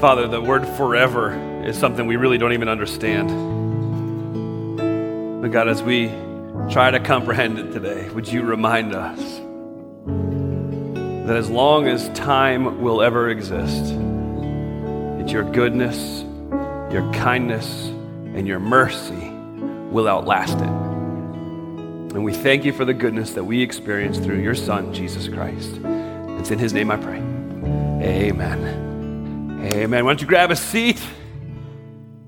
Father, the word forever is something we really don't even understand. But God, as we try to comprehend it today, would you remind us that as long as time will ever exist, it's your goodness, your kindness, and your mercy will outlast it. And we thank you for the goodness that we experience through your Son, Jesus Christ. It's in his name I pray. Amen. Amen. Why don't you grab a seat?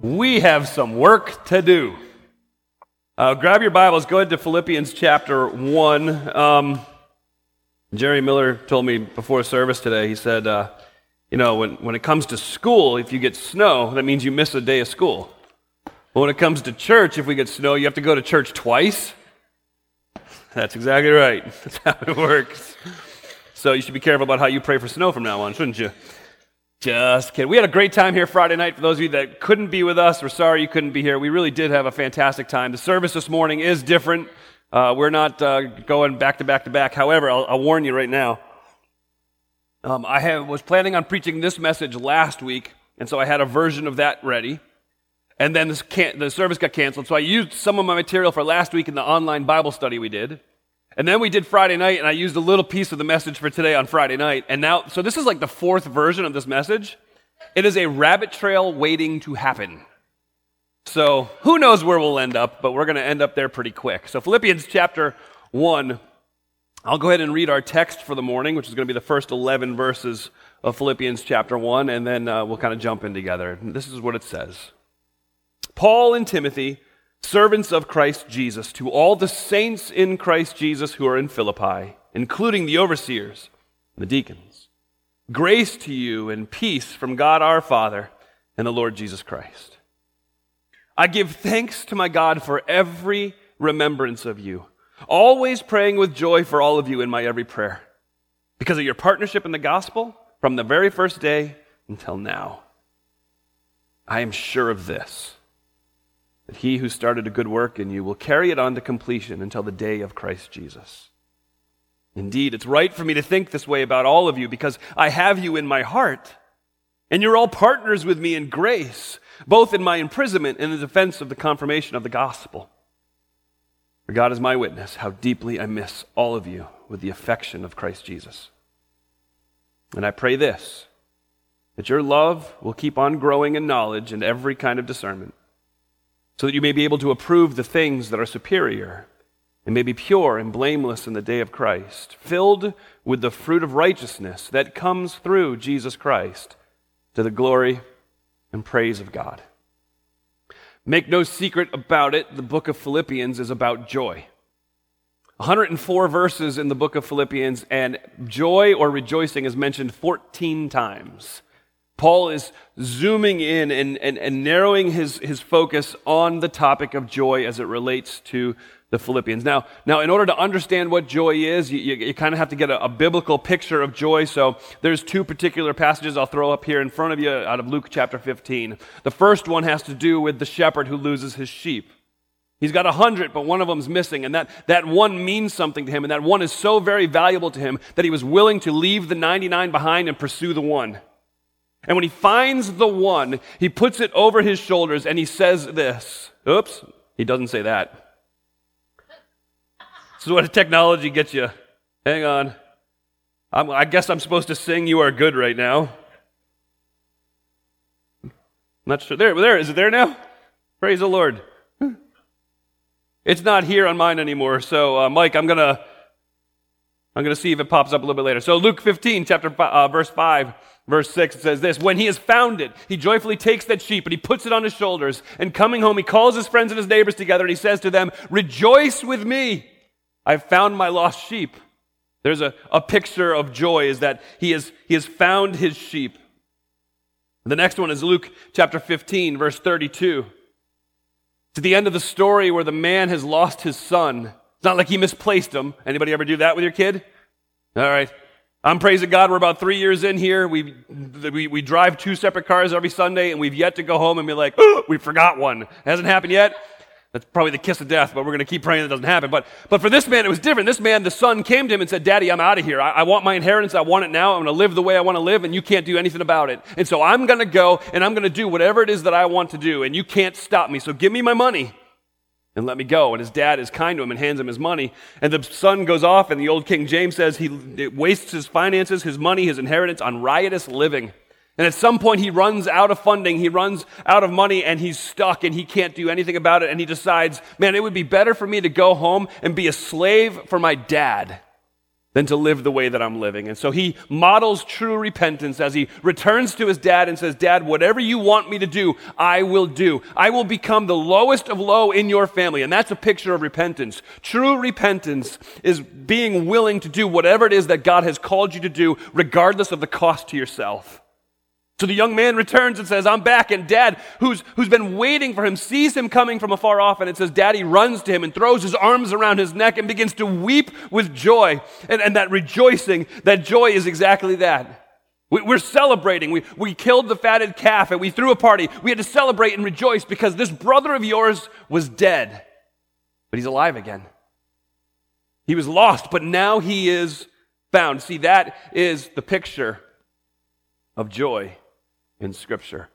We have some work to do. Uh, grab your Bibles, go ahead to Philippians chapter 1. Um, Jerry Miller told me before service today, he said, uh, you know, when, when it comes to school, if you get snow, that means you miss a day of school. But when it comes to church, if we get snow, you have to go to church twice. That's exactly right. That's how it works. So you should be careful about how you pray for snow from now on, shouldn't you? Just kidding. We had a great time here Friday night. For those of you that couldn't be with us, we're sorry you couldn't be here. We really did have a fantastic time. The service this morning is different. Uh, we're not uh, going back to back to back. However, I'll, I'll warn you right now. Um, I have, was planning on preaching this message last week, and so I had a version of that ready. And then the service got canceled, so I used some of my material for last week in the online Bible study we did. And then we did Friday night, and I used a little piece of the message for today on Friday night. And now, so this is like the fourth version of this message. It is a rabbit trail waiting to happen. So who knows where we'll end up, but we're going to end up there pretty quick. So, Philippians chapter 1, I'll go ahead and read our text for the morning, which is going to be the first 11 verses of Philippians chapter 1, and then uh, we'll kind of jump in together. This is what it says Paul and Timothy servants of Christ Jesus, to all the saints in Christ Jesus who are in Philippi, including the overseers and the deacons. Grace to you and peace from God our Father and the Lord Jesus Christ. I give thanks to my God for every remembrance of you, always praying with joy for all of you in my every prayer, because of your partnership in the gospel from the very first day until now. I am sure of this that he who started a good work in you will carry it on to completion until the day of Christ Jesus. Indeed, it's right for me to think this way about all of you because I have you in my heart. And you're all partners with me in grace, both in my imprisonment and in the defense of the confirmation of the gospel. For God is my witness how deeply I miss all of you with the affection of Christ Jesus. And I pray this that your love will keep on growing in knowledge and every kind of discernment so that you may be able to approve the things that are superior, and may be pure and blameless in the day of Christ, filled with the fruit of righteousness that comes through Jesus Christ, to the glory and praise of God. Make no secret about it, the book of Philippians is about joy. 104 verses in the book of Philippians, and joy or rejoicing is mentioned 14 times. Paul is zooming in and, and, and narrowing his, his focus on the topic of joy as it relates to the Philippians. Now, now in order to understand what joy is, you, you, you kind of have to get a, a, biblical picture of joy. So there's two particular passages I'll throw up here in front of you out of Luke chapter 15. The first one has to do with the shepherd who loses his sheep. He's got a hundred, but one of them's missing. And that, that one means something to him. And that one is so very valuable to him that he was willing to leave the 99 behind and pursue the one. And when he finds the one, he puts it over his shoulders and he says this. Oops, he doesn't say that. This is what technology gets you. Hang on. I'm, i guess I'm supposed to sing You Are Good right now. Not sure. There, there. Is it there now? Praise the Lord. It's not here on mine anymore. So, uh, Mike, I'm going to I'm going to see if it pops up a little bit later. So Luke 15, chapter uh, verse 5, verse 6, says this, When he has found it, he joyfully takes that sheep and he puts it on his shoulders. And coming home, he calls his friends and his neighbors together and he says to them, Rejoice with me. I've found my lost sheep. There's a, a picture of joy is that he has, he has found his sheep. The next one is Luke chapter 15, verse 32. To the end of the story where the man has lost his son. It's not like he misplaced him. Anybody ever do that with your kid? All right. I'm praising God. We're about three years in here. We, we, we drive two separate cars every Sunday, and we've yet to go home and be like, oh, we forgot one. It hasn't happened yet. That's probably the kiss of death, but we're going to keep praying that doesn't happen. But, but for this man, it was different. This man, the son came to him and said, Daddy, I'm out of here. I, I want my inheritance. I want it now. I'm going to live the way I want to live, and you can't do anything about it. And so I'm going to go and I'm going to do whatever it is that I want to do, and you can't stop me. So give me my money and let me go. And his dad is kind to him and hands him his money. And the son goes off, and the old King James says he wastes his finances, his money, his inheritance on riotous living. And at some point, he runs out of funding, he runs out of money, and he's stuck and he can't do anything about it. And he decides, man, it would be better for me to go home and be a slave for my dad than to live the way that I'm living. And so he models true repentance as he returns to his dad and says, Dad, whatever you want me to do, I will do. I will become the lowest of low in your family. And that's a picture of repentance. True repentance is being willing to do whatever it is that God has called you to do, regardless of the cost to yourself. So the young man returns and says, I'm back. And dad, who's, who's been waiting for him, sees him coming from afar off. And it says, Daddy runs to him and throws his arms around his neck and begins to weep with joy. And, and that rejoicing, that joy is exactly that. We, we're celebrating. We, we killed the fatted calf and we threw a party. We had to celebrate and rejoice because this brother of yours was dead, but he's alive again. He was lost, but now he is found. See, that is the picture of joy in Scripture.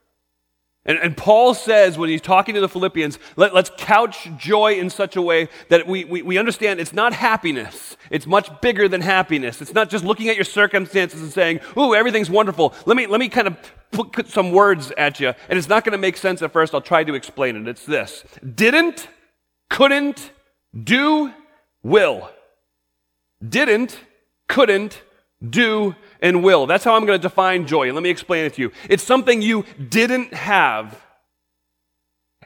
And, and, Paul says when he's talking to the Philippians, let, us couch joy in such a way that we, we, we understand it's not happiness. It's much bigger than happiness. It's not just looking at your circumstances and saying, ooh, everything's wonderful. Let me, let me kind of put some words at you. And it's not going to make sense at first. I'll try to explain it. It's this didn't, couldn't, do, will. Didn't, couldn't, do, and will. That's how I'm going to define joy. And let me explain it to you. It's something you didn't have,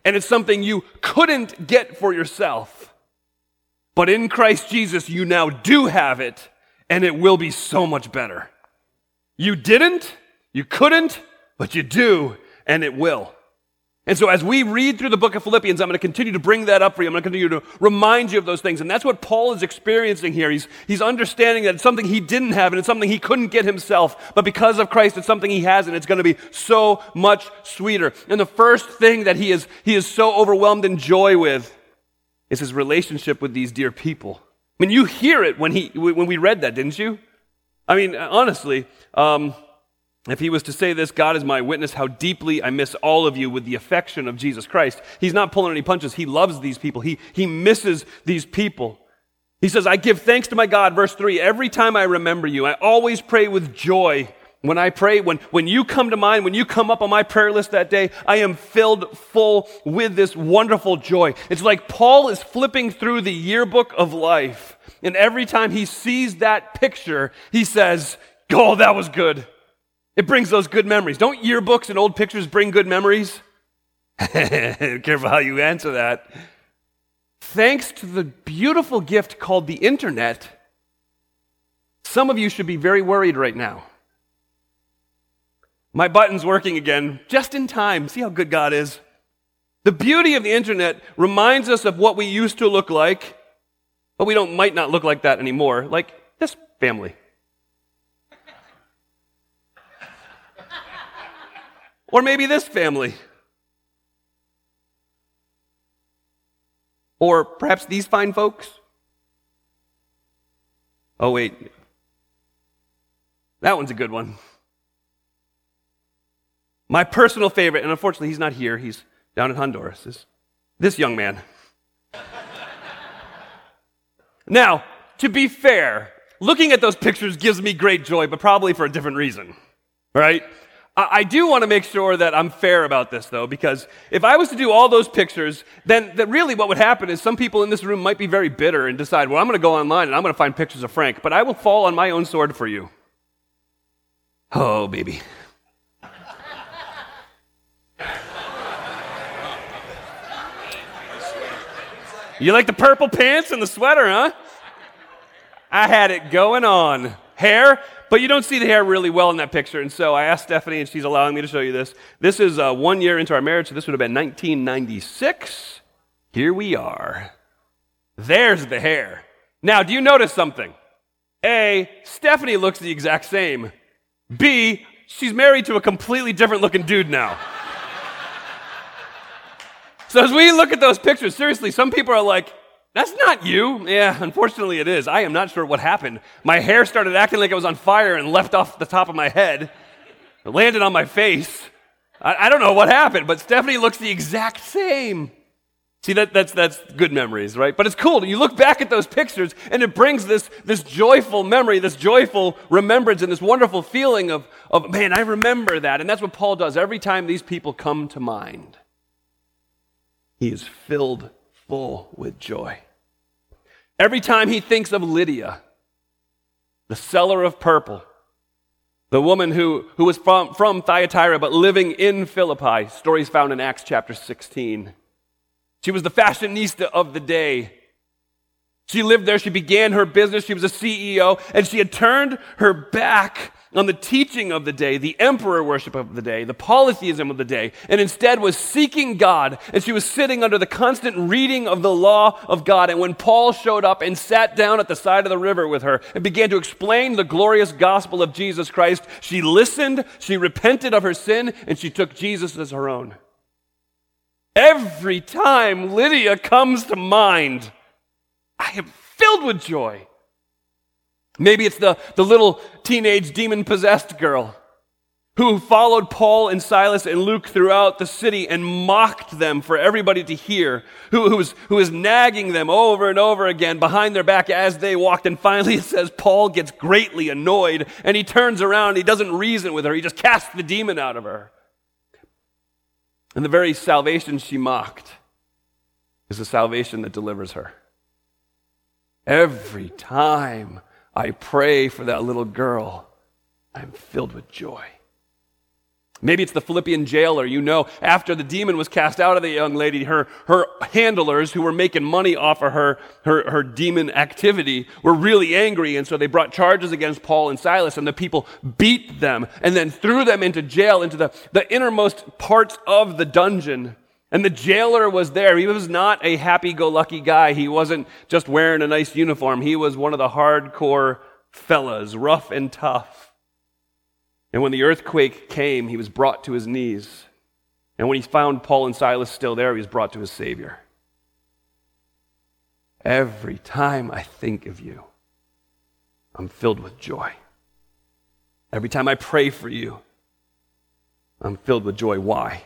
and it's something you couldn't get for yourself. But in Christ Jesus, you now do have it, and it will be so much better. You didn't, you couldn't, but you do, and it will. And so, as we read through the book of Philippians, I'm going to continue to bring that up for you. I'm going to continue to remind you of those things. And that's what Paul is experiencing here. He's, he's understanding that it's something he didn't have and it's something he couldn't get himself. But because of Christ, it's something he has and it's going to be so much sweeter. And the first thing that he is, he is so overwhelmed in joy with is his relationship with these dear people. I mean, you hear it when, he, when we read that, didn't you? I mean, honestly, um, if he was to say this, God is my witness how deeply I miss all of you with the affection of Jesus Christ. He's not pulling any punches. He loves these people. He, he misses these people. He says, I give thanks to my God, verse 3, every time I remember you. I always pray with joy when I pray. When, when you come to mind, when you come up on my prayer list that day, I am filled full with this wonderful joy. It's like Paul is flipping through the yearbook of life. And every time he sees that picture, he says, Oh, that was good. It brings those good memories. Don't yearbooks and old pictures bring good memories? Careful how you answer that. Thanks to the beautiful gift called the internet, some of you should be very worried right now. My button's working again, just in time. See how good God is? The beauty of the internet reminds us of what we used to look like, but we don't, might not look like that anymore, like this family. Or maybe this family. Or perhaps these fine folks. Oh, wait. That one's a good one. My personal favorite, and unfortunately he's not here, he's down in Honduras, is this young man. now, to be fair, looking at those pictures gives me great joy, but probably for a different reason. Right? I do want to make sure that I'm fair about this, though, because if I was to do all those pictures, then that really what would happen is some people in this room might be very bitter and decide, well, I'm going to go online and I'm going to find pictures of Frank, but I will fall on my own sword for you. Oh, baby. You like the purple pants and the sweater, huh? I had it going on. Hair, but you don't see the hair really well in that picture. And so I asked Stephanie, and she's allowing me to show you this. This is uh, one year into our marriage, so this would have been 1996. Here we are. There's the hair. Now, do you notice something? A, Stephanie looks the exact same. B, she's married to a completely different looking dude now. So as we look at those pictures, seriously, some people are like, that's not you. Yeah, unfortunately it is. I am not sure what happened. My hair started acting like it was on fire and left off the top of my head. It landed on my face. I, I don't know what happened, but Stephanie looks the exact same. See, that, that's, that's good memories, right? But it's cool. You look back at those pictures and it brings this, this joyful memory, this joyful remembrance, and this wonderful feeling of, of, man, I remember that. And that's what Paul does every time these people come to mind. He is filled full with joy. Every time he thinks of Lydia, the seller of purple, the woman who, who was from, from Thyatira but living in Philippi, stories found in Acts chapter 16 she was the fashionista of the day. She lived there. She began her business. She was a CEO, and she had turned her back on the teaching of the day, the emperor worship of the day, the polytheism of the day, and instead was seeking God. And she was sitting under the constant reading of the law of God. And when Paul showed up and sat down at the side of the river with her and began to explain the glorious gospel of Jesus Christ, she listened, she repented of her sin, and she took Jesus as her own. Every time Lydia comes to mind, I am filled with joy. Maybe it's the, the little teenage demon possessed girl who followed Paul and Silas and Luke throughout the city and mocked them for everybody to hear, who, who, was, who was nagging them over and over again behind their back as they walked. And finally it says Paul gets greatly annoyed and he turns around. He doesn't reason with her, he just casts the demon out of her. And the very salvation she mocked is the salvation that delivers her. Every time I pray for that little girl, I'm filled with joy. Maybe it's the Philippian jailer. You know, after the demon was cast out of the young lady, her, her handlers who were making money off of her, her, her demon activity were really angry. And so they brought charges against Paul and Silas, and the people beat them and then threw them into jail, into the, the innermost parts of the dungeon. And the jailer was there. He was not a happy go lucky guy. He wasn't just wearing a nice uniform. He was one of the hardcore fellas, rough and tough. And when the earthquake came, he was brought to his knees. And when he found Paul and Silas still there, he was brought to his Savior. Every time I think of you, I'm filled with joy. Every time I pray for you, I'm filled with joy. Why?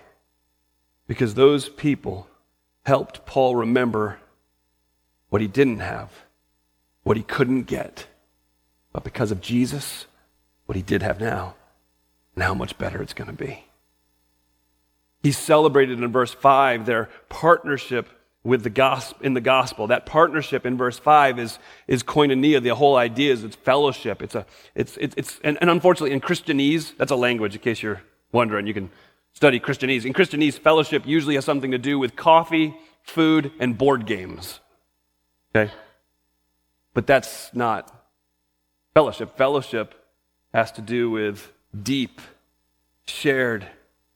Because those people helped Paul remember what he didn't have, what he couldn't get. But because of Jesus, what he did have now and how much better it's going to be. He celebrated in verse 5 their partnership with the gospel in the gospel. That partnership in verse 5 is, is koinonia. The whole idea is it's fellowship. It's a it's it's, it's and, and unfortunately in Christianese, that's a language in case you're wondering. You can study Christianese. And Christianese, fellowship usually has something to do with coffee, food, and board games. Okay? But that's not fellowship. Fellowship has to do with deep, shared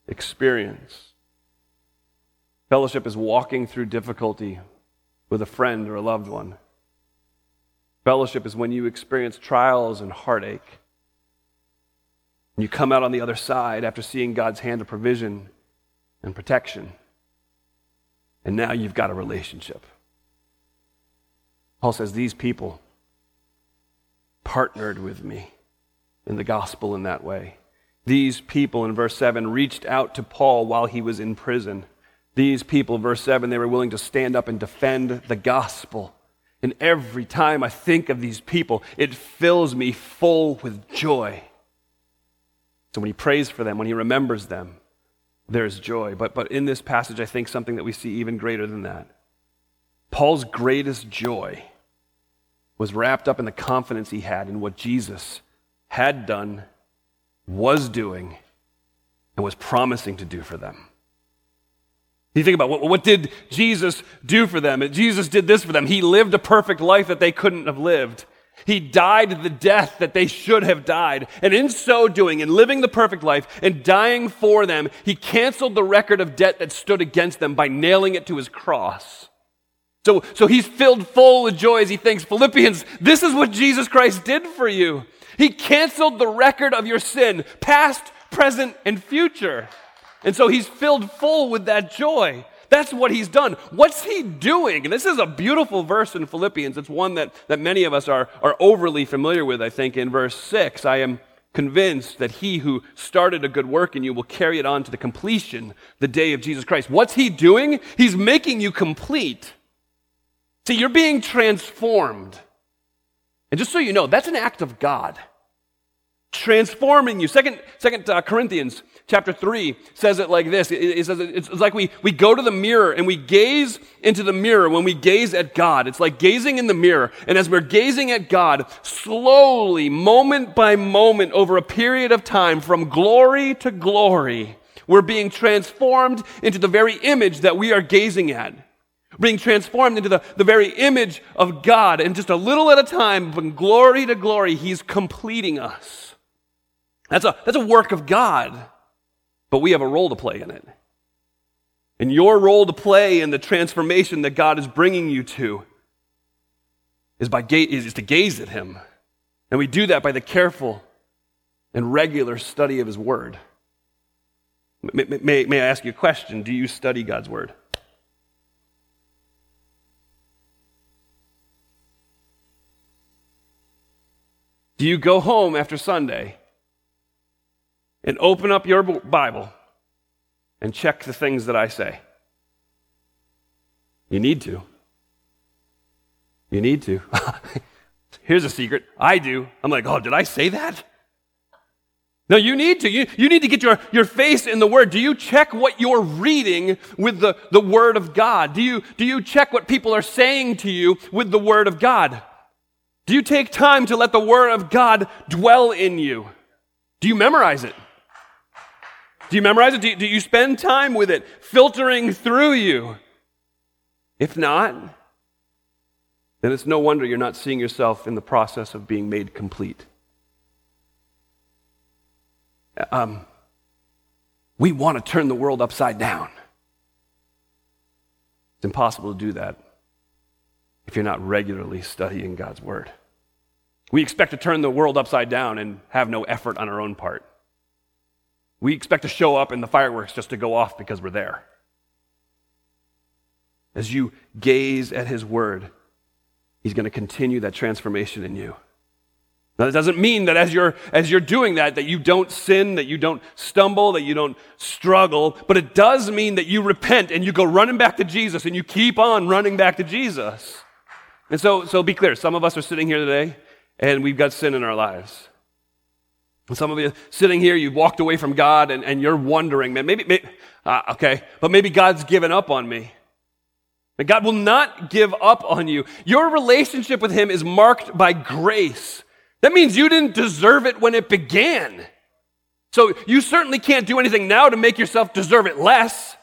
experience. Fellowship is walking through difficulty with a friend or a loved one. Fellowship is when you experience trials and heartache. And you come out on the other side after seeing God's hand of provision and protection. And now you've got a relationship. Paul says, These people partnered with me in the gospel in that way. These people, in verse 7, reached out to Paul while he was in prison. These people, verse 7, they were willing to stand up and defend the gospel. And every time I think of these people, it fills me full with joy. So when he prays for them, when he remembers them, there's joy. But, but in this passage, I think something that we see even greater than that. Paul's greatest joy was wrapped up in the confidence he had in what Jesus had done, was doing, and was promising to do for them. You think about what, what did Jesus do for them? Jesus did this for them. He lived a perfect life that they couldn't have lived. He died the death that they should have died. And in so doing, in living the perfect life and dying for them, he canceled the record of debt that stood against them by nailing it to his cross. So, so he's filled full with joy as he thinks, Philippians, this is what Jesus Christ did for you. He canceled the record of your sin, past, present, and future. And so he's filled full with that joy. That's what he's done. What's he doing? And this is a beautiful verse in Philippians. It's one that, that many of us are, are overly familiar with, I think, in verse 6. I am convinced that he who started a good work in you will carry it on to the completion, the day of Jesus Christ. What's he doing? He's making you complete. See, you're being transformed. And just so you know, that's an act of God transforming you. Second, Second uh, Corinthians chapter 3 says it like this. It, it says it, it's like we, we go to the mirror and we gaze into the mirror when we gaze at God. It's like gazing in the mirror. And as we're gazing at God, slowly, moment by moment, over a period of time, from glory to glory, we're being transformed into the very image that we are gazing at being transformed into the, the very image of God. And just a little at a time, from glory to glory, He's completing us. That's a, that's a work of God, but we have a role to play in it. And your role to play in the transformation that God is bringing you to is, by ga- is to gaze at Him. And we do that by the careful and regular study of His Word. May, may, may I ask you a question? Do you study God's Word? Do you go home after Sunday and open up your Bible and check the things that I say? You need to. You need to. Here's a secret. I do. I'm like, oh, did I say that? No, you need to. You, you need to get your, your face in the Word. Do you check what you're reading with the, the Word of God? Do you, do you check what people are saying to you with the Word of God? Do you take time to let the Word of God dwell in you? Do you memorize it? Do you memorize it? Do you, do you spend time with it, filtering through you? If not, then it's no wonder you're not seeing yourself in the process of being made complete. Um, we want to turn the world upside down. It's impossible to do that if you're not regularly studying God's Word. We expect to turn the world upside down and have no effort on our own part. We expect to show up in the fireworks just to go off because we're there. As you gaze at His Word, He's going to continue that transformation in you. Now, that doesn't mean that as you're, as you're doing that, that you don't sin, that you don't stumble, that you don't struggle, but it does mean that you repent and you go running back to Jesus and you keep on running back to Jesus. And so, so be clear, some of us are sitting here today and we've got sin in our lives. And some of you sitting here, you've walked away from God and, and you're wondering, man, maybe, maybe uh, okay, but maybe God's given up on me. But God will not give up on you. Your relationship with Him is marked by grace. That means you didn't deserve it when it began. So you certainly can't do anything now to make yourself deserve it less.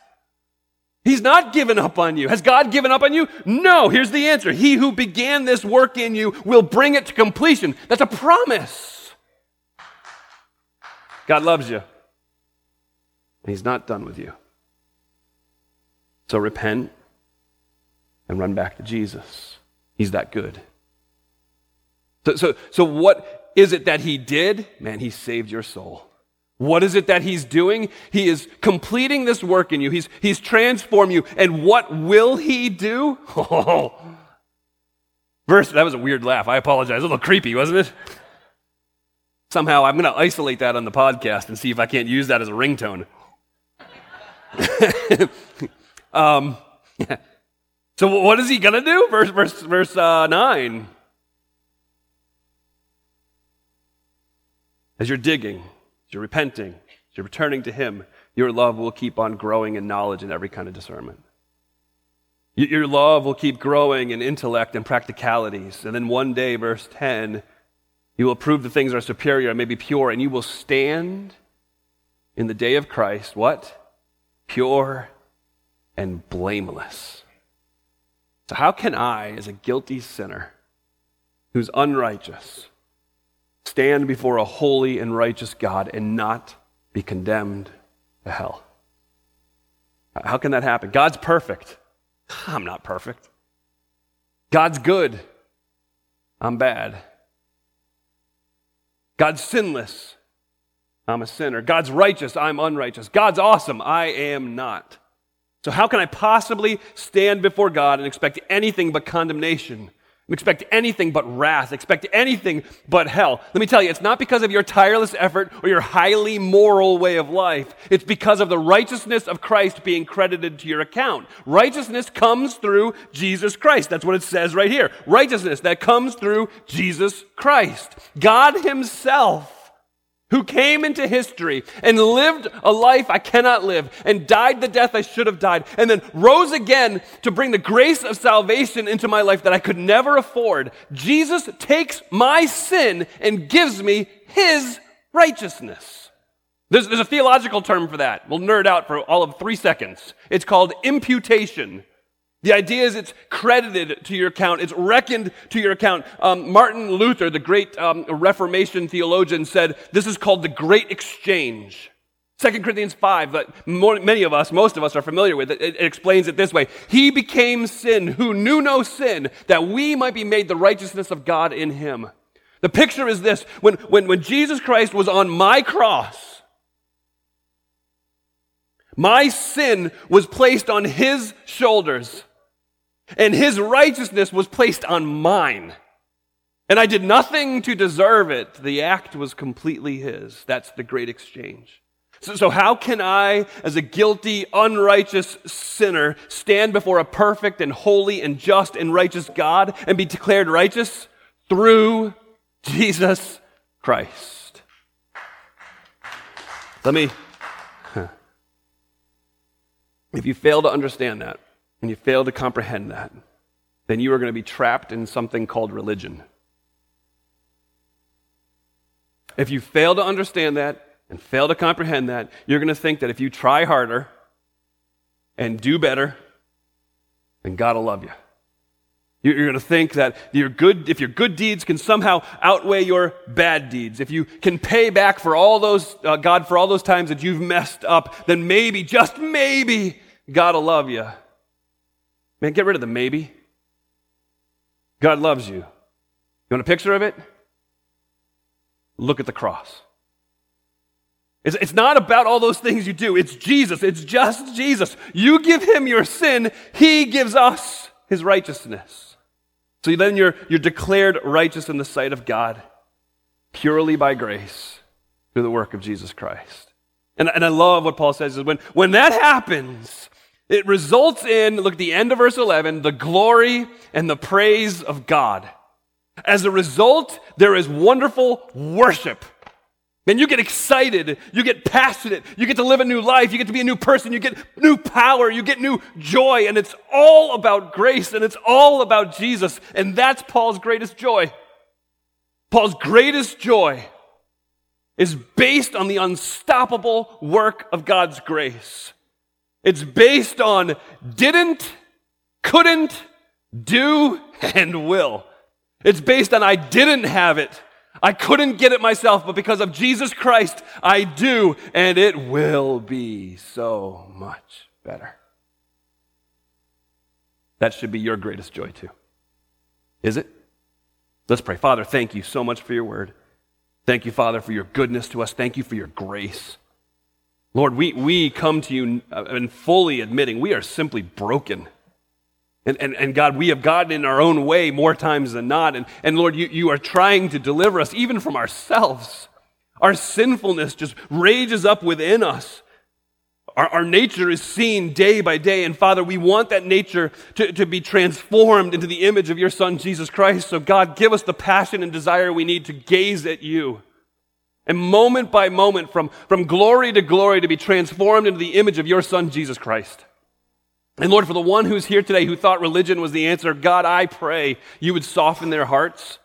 He's not given up on you. Has God given up on you? No. Here's the answer He who began this work in you will bring it to completion. That's a promise. God loves you, He's not done with you. So repent and run back to Jesus. He's that good. So, so, so what is it that He did? Man, He saved your soul. What is it that he's doing? He is completing this work in you. He's, he's transformed you. And what will he do? Oh, verse, that was a weird laugh. I apologize. A little creepy, wasn't it? Somehow I'm going to isolate that on the podcast and see if I can't use that as a ringtone. um, so what is he going to do? Verse, verse, verse uh, 9. As you're digging, as you're repenting, as you're returning to Him, your love will keep on growing in knowledge and every kind of discernment. Your love will keep growing in intellect and practicalities. And then one day, verse 10, you will prove the things are superior and maybe pure, and you will stand in the day of Christ, what? Pure and blameless. So, how can I, as a guilty sinner who's unrighteous, stand before a holy and righteous God and not be condemned to hell. How can that happen? God's perfect. I'm not perfect. God's good. I'm bad. God's sinless. I'm a sinner. God's righteous. I'm unrighteous. God's awesome. I am not. So, how can I possibly stand before God and expect anything but condemnation? Expect anything but wrath. Expect anything but hell. Let me tell you, it's not because of your tireless effort or your highly moral way of life. It's because of the righteousness of Christ being credited to your account. Righteousness comes through Jesus Christ. That's what it says right here. Righteousness that comes through Jesus Christ. God Himself who came into history and lived a life I cannot live and died the death I should have died and then rose again to bring the grace of salvation into my life that I could never afford. Jesus takes my sin and gives me his righteousness. There's, there's a theological term for that. We'll nerd out for all of three seconds. It's called imputation. The idea is it's credited to your account, it's reckoned to your account. Um, Martin Luther, the great um, Reformation theologian, said this is called the Great Exchange. 2 Corinthians 5, that more, many of us, most of us are familiar with, it, it, it explains it this way He became sin who knew no sin, that we might be made the righteousness of God in him. The picture is this when, when, when Jesus Christ was on my cross, my sin was placed on his shoulders and his righteousness was placed on mine. And I did nothing to deserve it. The act was completely his. That's the great exchange. So, so, how can I, as a guilty, unrighteous sinner, stand before a perfect and holy and just and righteous God and be declared righteous? Through Jesus Christ. Let me, if you fail to understand that, and you fail to comprehend that, then you are going to be trapped in something called religion. If you fail to understand that and fail to comprehend that, you're going to think that if you try harder and do better, then God will love you. You're going to think that your good, if your good deeds can somehow outweigh your bad deeds, if you can pay back for all those, uh, God, for all those times that you've messed up, then maybe, just maybe, God will love you. Man, get rid of the maybe. God loves you. You want a picture of it? Look at the cross. It's, it's not about all those things you do. It's Jesus. It's just Jesus. You give him your sin, he gives us his righteousness. So then you're, you're declared righteous in the sight of God purely by grace through the work of Jesus Christ. And, and I love what Paul says is when, when that happens, it results in, look at the end of verse 11, the glory and the praise of God. As a result, there is wonderful worship. And you get excited, you get passionate, you get to live a new life, you get to be a new person, you get new power, you get new joy, and it's all about grace and it's all about Jesus. And that's Paul's greatest joy. Paul's greatest joy is based on the unstoppable work of God's grace. It's based on didn't, couldn't, do, and will. It's based on I didn't have it. I couldn't get it myself, but because of Jesus Christ, I do, and it will be so much better. That should be your greatest joy, too. Is it? Let's pray. Father, thank you so much for your word. Thank you, Father, for your goodness to us. Thank you for your grace. Lord, we, we come to you uh, and fully admitting we are simply broken. And, and, and God, we have gotten in our own way more times than not. And, and Lord, you, you are trying to deliver us even from ourselves. Our sinfulness just rages up within us. Our, our nature is seen day by day. And Father, we want that nature to, to be transformed into the image of your Son, Jesus Christ. So, God, give us the passion and desire we need to gaze at you and moment by moment, from, from glory to glory, to be transformed into the image of your Son, Jesus Christ. And Lord, for the one who's here today who thought religion was the answer, God, I pray you would soften their hearts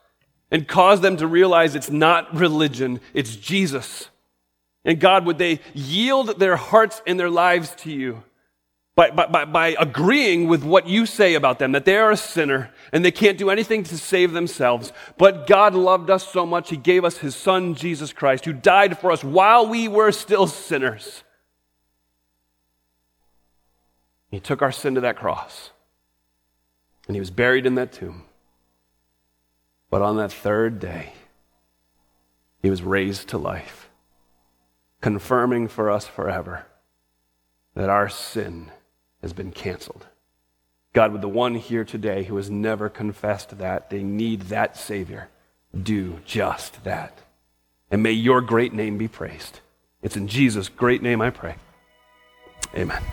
and cause them to realize it's not religion, it's Jesus. And God, would they yield their hearts and their lives to you? By, by, by, agreeing with what you say about them, that they are a sinner and they can't do anything to save themselves. But God loved us so much, He gave us His Son, Jesus Christ, who died for us while we were still sinners. He took our sin to that cross and He was buried in that tomb. But on that third day, He was raised to life, confirming for us forever that our sin has been canceled. God, with the one here today who has never confessed that they need that Savior, do just that. And may your great name be praised. It's in Jesus' great name I pray. Amen.